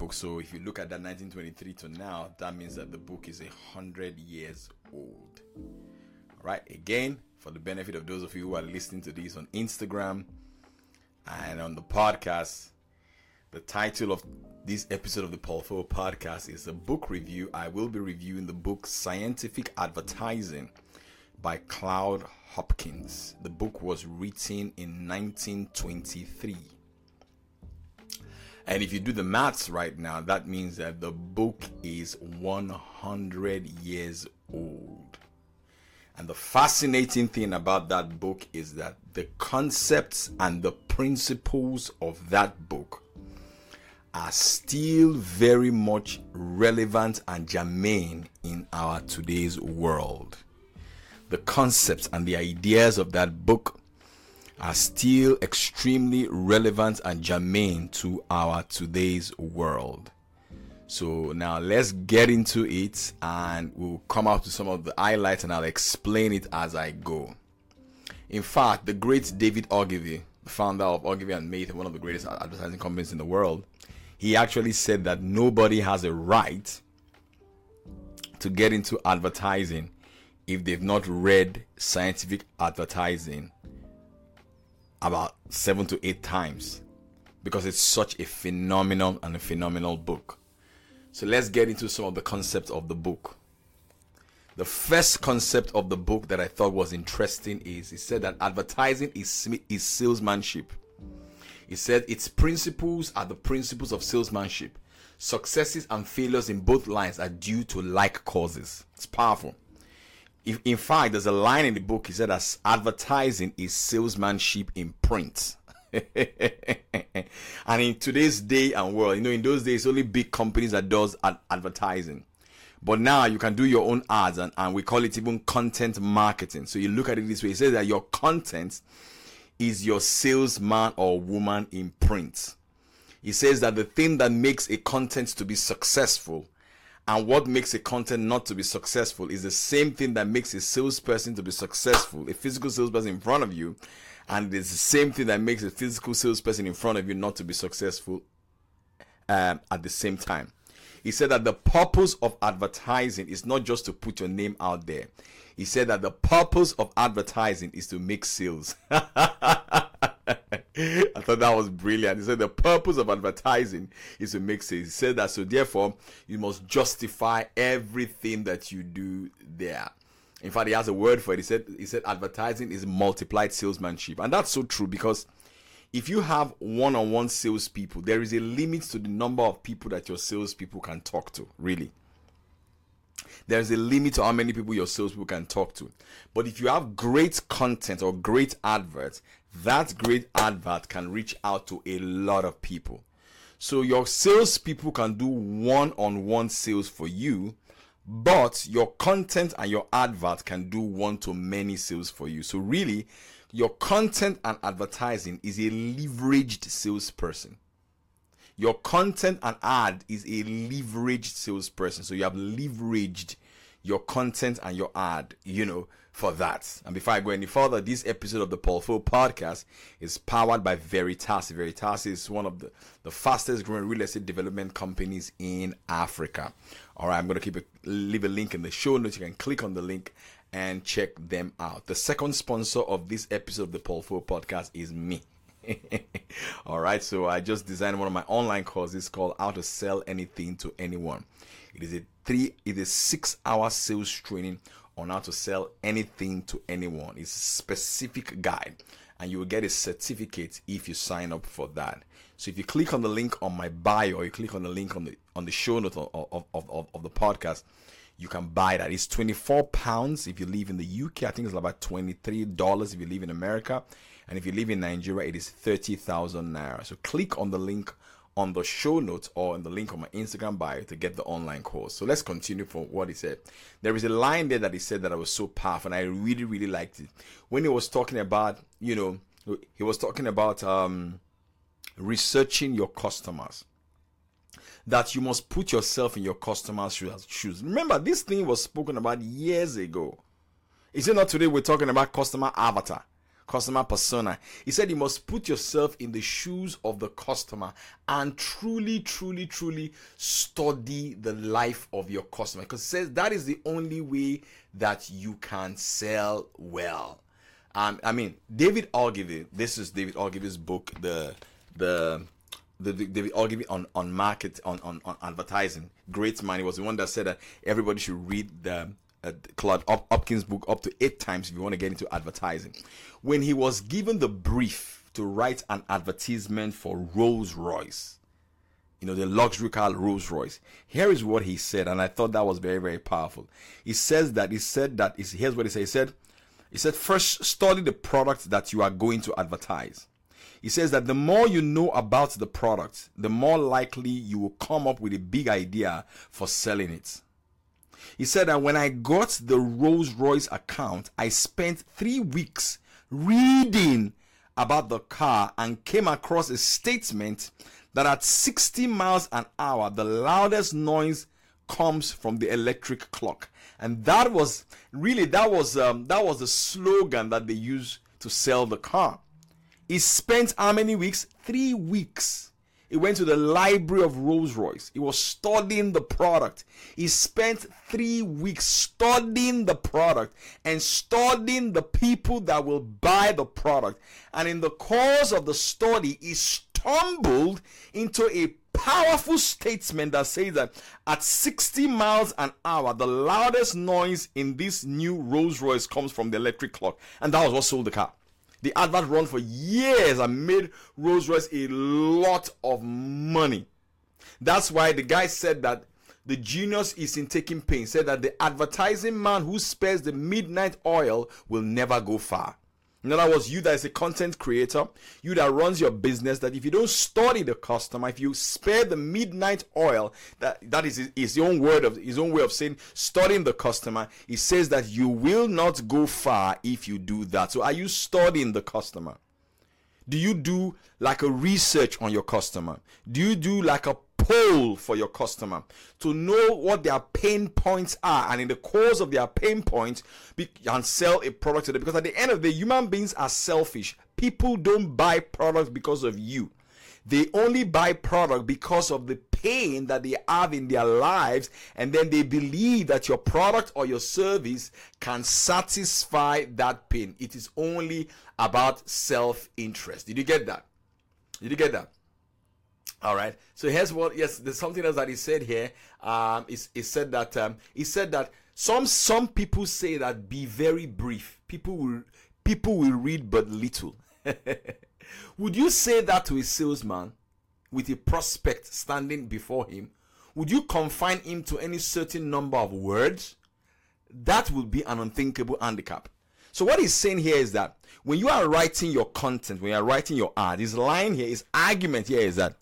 book. So if you look at that 1923 to now, that means that the book is a hundred years old. All right. Again, for the benefit of those of you who are listening to this on Instagram and on the podcast, the title of this episode of the Foh podcast is a book review. I will be reviewing the book Scientific Advertising by Claude Hopkins. The book was written in 1923. And if you do the maths right now, that means that the book is 100 years old. And the fascinating thing about that book is that the concepts and the principles of that book are still very much relevant and germane in our today's world. The concepts and the ideas of that book are still extremely relevant and germane to our today's world. So now let's get into it and we'll come out to some of the highlights and I'll explain it as I go. In fact, the great David Ogilvy, the founder of Ogilvy and Mather, one of the greatest advertising companies in the world, he actually said that nobody has a right to get into advertising if they've not read scientific advertising about seven to eight times because it's such a phenomenal and a phenomenal book. So let's get into some of the concepts of the book. The first concept of the book that I thought was interesting is it said that advertising is, is salesmanship. He said its principles are the principles of salesmanship. Successes and failures in both lines are due to like causes. It's powerful. If, in fact, there's a line in the book. He said as advertising is salesmanship in print. and in today's day and world, you know, in those days, only big companies that does ad- advertising. But now you can do your own ads, and, and we call it even content marketing. So you look at it this way: it says that your content is your salesman or woman in print. He says that the thing that makes a content to be successful and what makes a content not to be successful is the same thing that makes a salesperson to be successful, a physical salesperson in front of you, and it's the same thing that makes a physical salesperson in front of you not to be successful um, at the same time. He said that the purpose of advertising is not just to put your name out there. He said that the purpose of advertising is to make sales. I thought that was brilliant. He said the purpose of advertising is to make sales. He said that so therefore you must justify everything that you do there. In fact, he has a word for it. He said he said advertising is multiplied salesmanship, and that's so true because if you have one-on-one salespeople, there is a limit to the number of people that your salespeople can talk to. Really, there's a limit to how many people your salespeople can talk to. But if you have great content or great adverts, that great advert can reach out to a lot of people. So your salespeople can do one-on-one sales for you, but your content and your advert can do one-to-many sales for you. So really, your content and advertising is a leveraged salesperson. Your content and ad is a leveraged salesperson. So you have leveraged your content and your ad, you know, for that. And before I go any further, this episode of the Paul Foh podcast is powered by Veritasi. Veritasi is one of the, the fastest growing real estate development companies in Africa. All right, I'm going to keep it, leave a link in the show notes. You can click on the link and check them out. The second sponsor of this episode of the Paul Foh podcast is me. All right, so I just designed one of my online courses called How to Sell Anything to Anyone. It is a three, it is six hour sales training on how to sell anything to anyone. It's a specific guide, and you will get a certificate if you sign up for that. So if you click on the link on my bio, or you click on the link on the on the show note of, of, of, of the podcast, you can buy that. It's 24 pounds if you live in the UK. I think it's about $23 if you live in America. And if you live in Nigeria, it is 30,000 naira. So click on the link on the show notes or in the link on my Instagram bio to get the online course. So let's continue from what he said. There is a line there that he said that I was so powerful and I really, really liked it. When he was talking about, you know, he was talking about um, researching your customers. That you must put yourself in your customers' shoes. Remember, this thing was spoken about years ago. Is it not today we're talking about customer avatar? Customer persona. He said you must put yourself in the shoes of the customer and truly, truly, truly study the life of your customer because says that is the only way that you can sell well. Um, I mean, David Ogilvy. This is David Ogilvy's book, the the the, the David Ogilvy on on market on, on on advertising. Great man. He was the one that said that everybody should read the uh, Claude Hopkins book up to eight times if you want to get into advertising. When he was given the brief to write an advertisement for Rolls Royce, you know, the luxury car Rolls Royce, here is what he said, and I thought that was very, very powerful. He says that he said that here's what he said. He said, he said, first study the product that you are going to advertise. He says that the more you know about the product, the more likely you will come up with a big idea for selling it. He said that when I got the Rolls Royce account, I spent three weeks reading about the car and came across a statement that at 60 miles an hour, the loudest noise comes from the electric clock. And that was really that was um, that was the slogan that they used to sell the car. He spent how many weeks? Three weeks. He went to the library of Rolls Royce. He was studying the product. He spent three weeks studying the product and studying the people that will buy the product. And in the course of the study, he stumbled into a powerful statement that says that at 60 miles an hour, the loudest noise in this new Rolls Royce comes from the electric clock. And that was what sold the car. The advert run for years and made Rolls Royce a lot of money. That's why the guy said that the genius is in taking pain. Said that the advertising man who spares the midnight oil will never go far. In other words, you that is a content creator, you that runs your business, that if you don't study the customer, if you spare the midnight oil, that that is his own word of his own way of saying studying the customer. He says that you will not go far if you do that. So, are you studying the customer? Do you do like a research on your customer? Do you do like a poll for your customer. To know what their pain points are and in the course of their pain points be, and sell a product to them. Because at the end of the day human beings are selfish. People don't buy products because of you. They only buy product because of the pain that they have in their lives and then they believe that your product or your service can satisfy that pain. It is only about self-interest. Did you get that? Did you get that all right. So here's what. Yes, there's something else that he said here. Um, he, he said that um, he said that some some people say that be very brief. People will people will read but little. Would you say that to a salesman with a prospect standing before him? Would you confine him to any certain number of words? That would be an unthinkable handicap. So what he's saying here is that when you are writing your content, when you are writing your ad, his line here, his argument here is that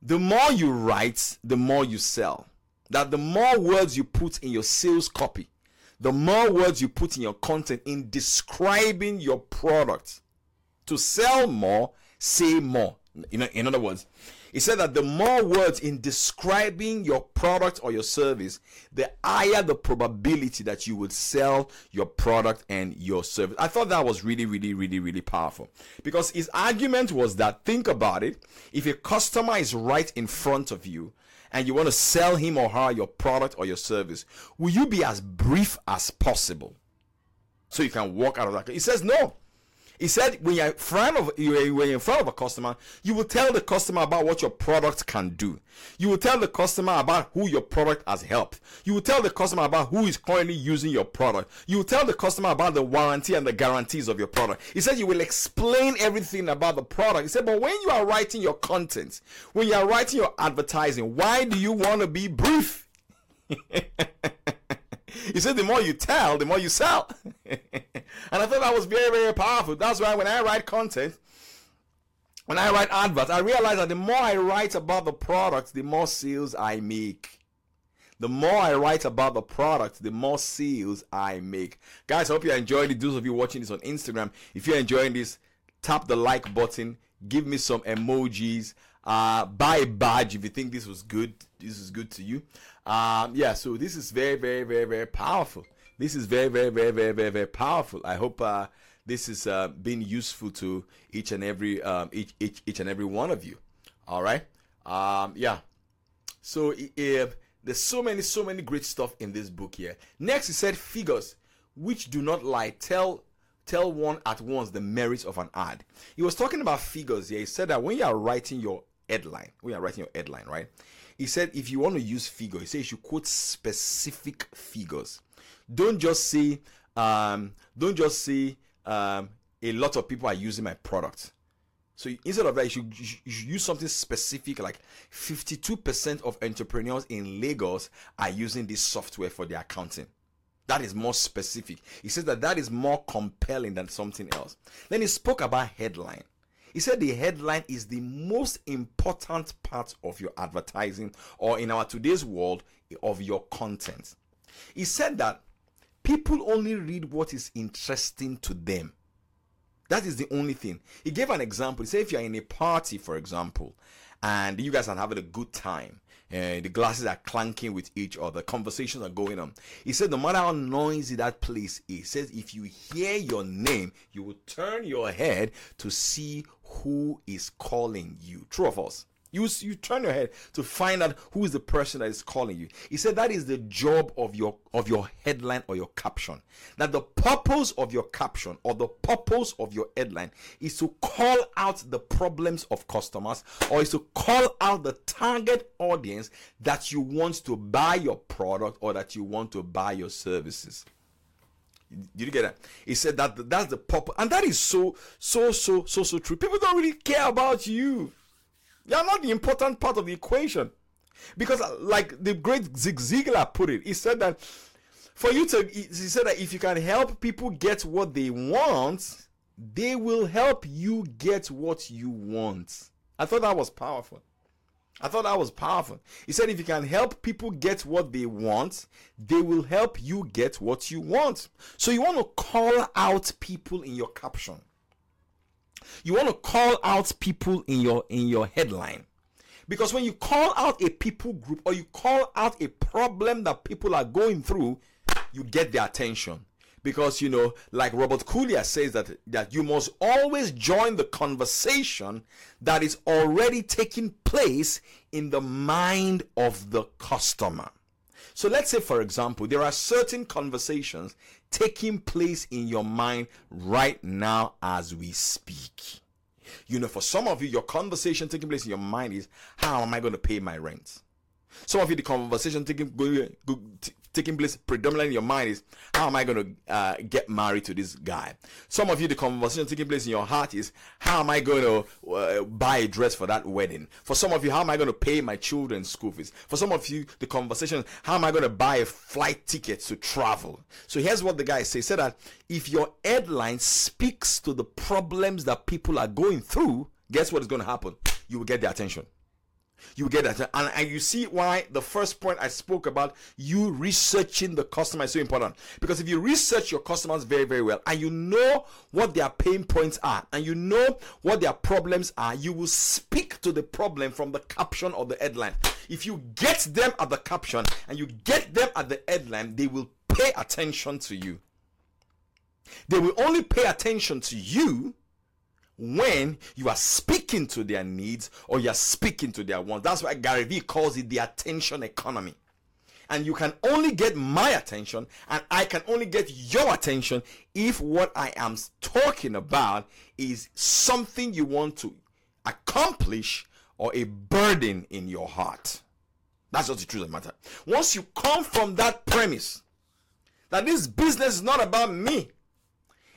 the more you write, the more you sell. That the more words you put in your sales copy, the more words you put in your content in describing your product. To sell more, say more. Know, in other words, he said that the more words in describing your product or your service, the higher the probability that you would sell your product and your service. I thought that was really, really, really, really powerful because his argument was that think about it. If a customer is right in front of you, and you want to sell him or her your product or your service, will you be as brief as possible so you can walk out of that? He says no. He said when you're in front of in front of a customer, you will tell the customer about what your product can do. You will tell the customer about who your product has helped. You will tell the customer about who is currently using your product. You will tell the customer about the warranty and the guarantees of your product. He said you will explain everything about the product. He said, but when you are writing your content, when you are writing your advertising, why do you want to be brief? He said, the more you tell, the more you sell. and I thought that was very, very powerful. That's why when I write content, when I write adverts, I realize that the more I write about the product, the more sales I make. The more I write about the product, the more sales I make. Guys, I hope you're enjoying it. Those of you watching this on Instagram, if you're enjoying this, tap the like button, give me some emojis, uh, buy a badge if you think this was good. This is good to you. Um, yeah, so this is very, very, very, very powerful. This is very, very, very, very, very, very powerful. I hope uh, this is uh, being useful to each and every um, each, each each and every one of you. All right. Um, yeah. So if there's so many so many great stuff in this book here. Next, he said figures which do not lie tell tell one at once the merits of an ad. He was talking about figures here. He said that when you are writing your headline, when you are writing your headline, right? He said if you want to use figure, he said you should quote specific figures. Don't just say, um, don't just say um, a lot of people are using my product. So instead of that, you should, you should, use something specific like 52% of entrepreneurs in Lagos are using this software for their accounting. That is more specific. He says that that is more compelling than something else. Then he spoke about headline. He said the headline is the most important part of your advertising or in our today's world of your content. He said that people only read what is interesting to them. That is the only thing. He gave an example. He said if you're in a party, for example, and you guys are having a good time, and the glasses are clanking with each other, conversations are going on. He said no matter how noisy that place is, he says if you hear your name, you will turn your head to see who is calling you. True or false? You, you turn your head to find out who is the person that is calling you. He said that is the job of your of your headline or your caption. That the purpose of your caption or the purpose of your headline is to call out the problems of customers or is to call out the target audience that you want to buy your product or that you want to buy your services. Did you get that? He said that that's the purpose, and that is so so so so so true. People don't really care about you. You are not the important part of the equation. Because, uh, like the great Zig Ziglar put it, he said that for you to, he said that if you can help people get what they want, they will help you get what you want. I thought that was powerful. I thought that was powerful. He said, if you can help people get what they want, they will help you get what you want. So you want to call out people in your caption. You want to call out people in your in your headline. Because when you call out a people group or you call out a problem that people are going through, you get their attention. Because you know, like Robert Collier says that that you must always join the conversation that is already taking place in the mind of the customer. So let's say, for example, there are certain conversations taking place in your mind right now as we speak. You know, for some of you, your conversation taking place in your mind is how am I going to pay my rent? Some of you, the conversation taking taking place predominantly in your mind is how am I going to uh, get married to this guy? Some of you, the conversation taking place in your heart is how am I going to uh, buy a dress for that wedding? For some of you, how am I going to pay my children's school fees? For some of you, the conversation how am I going to buy a flight ticket to travel? So here's what the guy says: said that if your headline speaks to the problems that people are going through, guess what is going to happen? You will get their attention you get that. And, and you see why the first point i spoke about you researching the customer is so important. Because if you research your customers very very well and you know what their pain points are and you know what their problems are you will speak to the problem from the caption or the headline. If you get them at the caption and you get them at the headline they will pay attention to you. They will only pay attention to you when you are speaking to their needs or you are speaking to their wants. That's why Gary Vee calls it the attention economy. And you can only get my attention, and I can only get your attention if what I am talking about is something you want to accomplish or a burden in your heart. That's just the truth of the matter. Once you come from that premise that this business is not about me,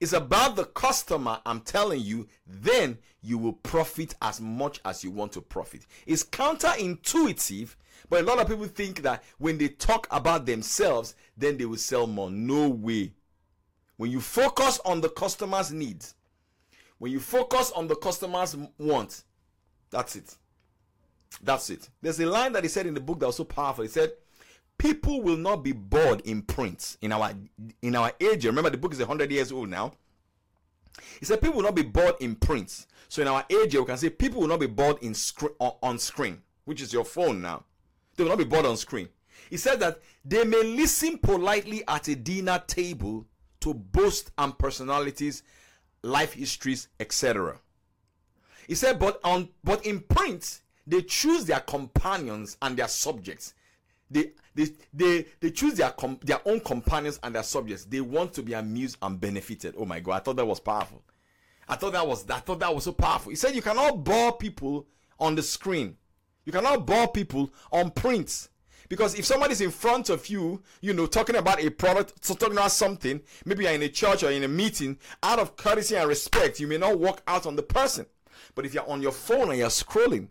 it's about the customer, I'm telling you, then you will profit as much as you want to profit. It's counterintuitive, but a lot of people think that when they talk about themselves, then they will sell more. No way. When you focus on the customer's needs, when you focus on the customer's want, that's it. That's it. There's a line that he said in the book that was so powerful. He said, people will not be bored in print. In our in our age remember the book is 100 years old now. He said people will not be bored in print. So in our age we can say people will not be bored in screen on, on screen which is your phone now. They will not be bored on screen. He said that they may listen politely at a dinner table to boast and personalities life histories, etc. He said, but on but in print, they choose their companions and their subjects. They they they, they choose their com- their own companions and their subjects. They want to be amused and benefited. Oh my god, I thought that was powerful. I thought that was I thought that was so powerful. He said you cannot bore people on the screen. You cannot bore people on print. Because if somebody's in front of you, you know, talking about a product, so talking about something, maybe you're in a church or in a meeting, out of courtesy and respect, you may not walk out on the person. But if you're on your phone and you're scrolling,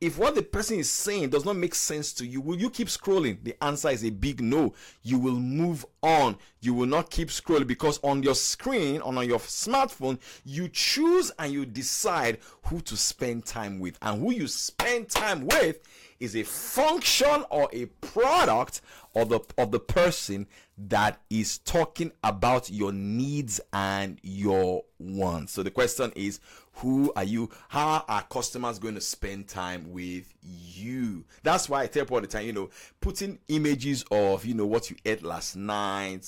if what the person is saying does not make sense to you, will you keep scrolling? The answer is a big no. You will move on. You will not keep scrolling because on your screen, on your smartphone, you choose and you decide who to spend time with. And who you spend time with is a function or a product of the of the person that is talking about your needs and your wants. So the question is who are you? How are customers going to spend time with you? That's why I tell people all the time, you know, putting images of, you know, what you ate last night,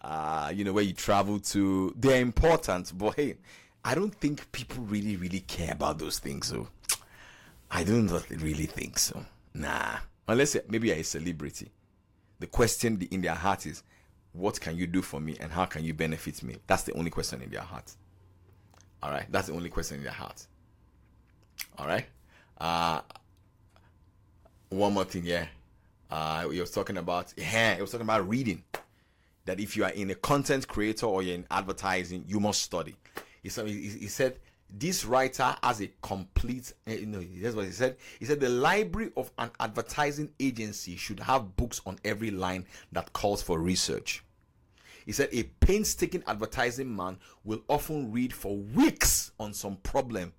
uh, you know, where you traveled to, they're important. But hey, I don't think people really, really care about those things. So I don't really think so. Nah. Unless maybe you're a celebrity. The question in their heart is, what can you do for me and how can you benefit me? That's the only question in their heart. All right. That's the only question in their heart. All right. Uh, one more thing, yeah. Uh, he was talking about, yeah, he was talking about reading. That if you are in a content creator or you're in advertising, you must study. He said, he, he said this writer has a complete eh, you know that's what he said he said the library of an advertising agency should have books on every line that calls for research he said a painstaking advertising man will often read for weeks on some problem.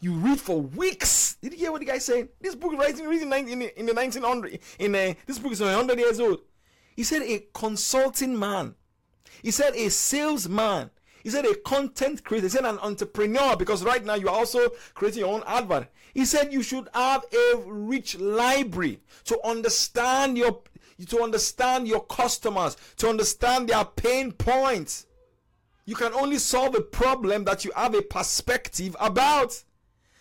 You read for weeks. Did you hear what the guy saying? This book writing reading in, in the 1900 in uh, this book is 100 years old. He said a consulting man. He said a salesman. He said a content creator. He said an entrepreneur because right now you're also creating your own advert. He said you should have a rich library to understand your to understand your customers, to understand their pain points. You can only solve a problem that you have a perspective about.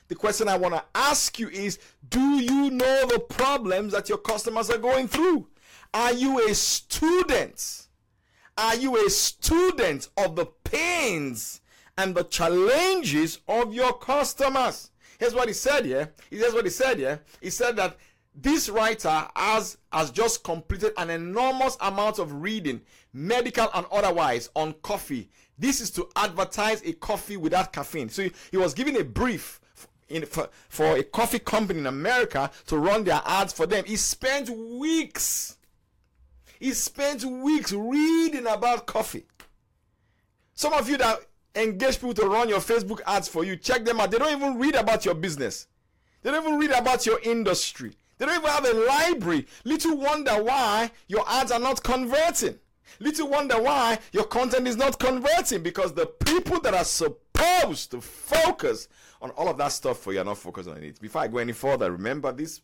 The question I want to ask you is Do you know the problems that your customers are going through? Are you a student? Are you a student of the pains and the challenges of your customers? Here's what he said here. Here's what he said here. He said that this writer has has just completed an enormous amount of reading, medical and otherwise, on coffee. This is to advertise a coffee without caffeine. So he, he was giving a brief in, for, for a coffee company in America to run their ads for them. He spent weeks he spent weeks reading about coffee. Some of you that engage people to run your Facebook ads for you, check them out. They don't even read about your business. They don't even read about your industry. They don't even have a library. Little wonder why your ads are not converting. Little wonder why your content is not converting because the people that are supposed to focus on all of that stuff for you are not focused on it. Before I go any further, remember this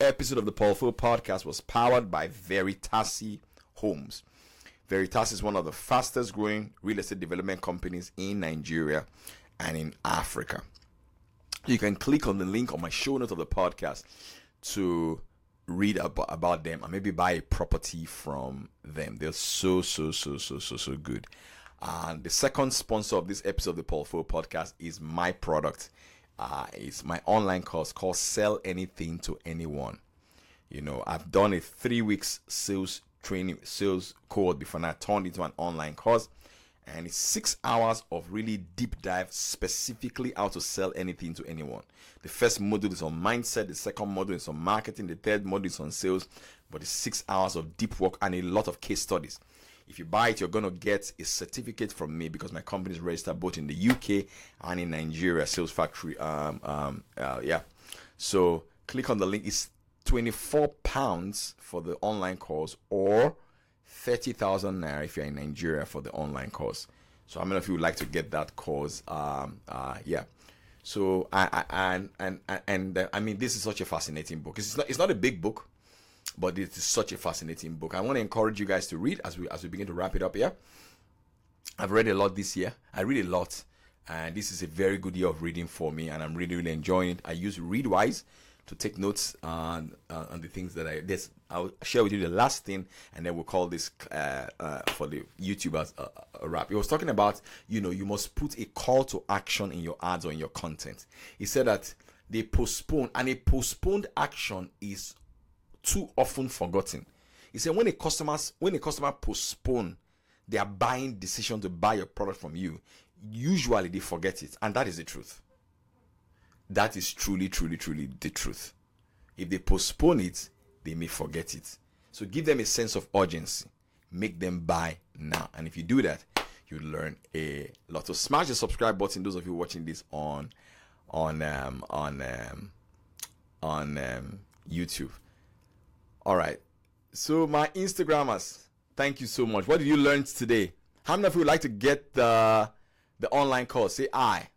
episode of the Paul podcast was powered by Veritasi Homes. Veritasi is one of the fastest growing real estate development companies in Nigeria and in Africa. You can click on the link on my show notes of the podcast to read about, them and maybe buy a property from them. They're so, so, so, so, so, so good. And the second sponsor of this episode of the Paul Foh podcast is my product uh, it's my online course called Sell Anything to Anyone. You know, I've done a three weeks sales training, sales course before and I turned into an online course. And it's six hours of really deep dive, specifically how to sell anything to anyone. The first module is on mindset, the second module is on marketing, the third module is on sales. But it's six hours of deep work and a lot of case studies. If you buy it, you're going to get a certificate from me because my company is registered both in the UK and in Nigeria, Sales Factory. Um, um, uh, yeah. So click on the link. It's 24 pounds for the online course or 30,000 naira if you're in Nigeria for the online course. So how many of you would like to get that course? Um, uh, yeah. So I, I, and and and uh, I mean this is such a fascinating book. It's not it's not a big book but it is such a fascinating book. I want to encourage you guys to read as we as we begin to wrap it up here. I've read a lot this year. I read a lot, and this is a very good year of reading for me, and I'm really, really enjoying it. I use Readwise to take notes on uh, on the things that I this I'll share with you the last thing, and then we'll call this uh, uh, for the YouTubers a, a wrap. He was talking about you know you must put a call to action in your ads or in your content. He said that they postpone, and a postponed action is too often forgotten. He said when a customers when a customer postpone their buying decision to buy a product from you, usually they forget it, and that is the truth. That is truly, truly, truly the truth. If they postpone it, they may forget it. So give them a sense of urgency. Make them buy now. And if you do that, you learn a lot. So smash the subscribe button. Those of you watching this on on um, on um, on um, YouTube. All right. So my Instagrammers, thank you so much. What did you learn today? How many of you would like to get the the online course? Say I.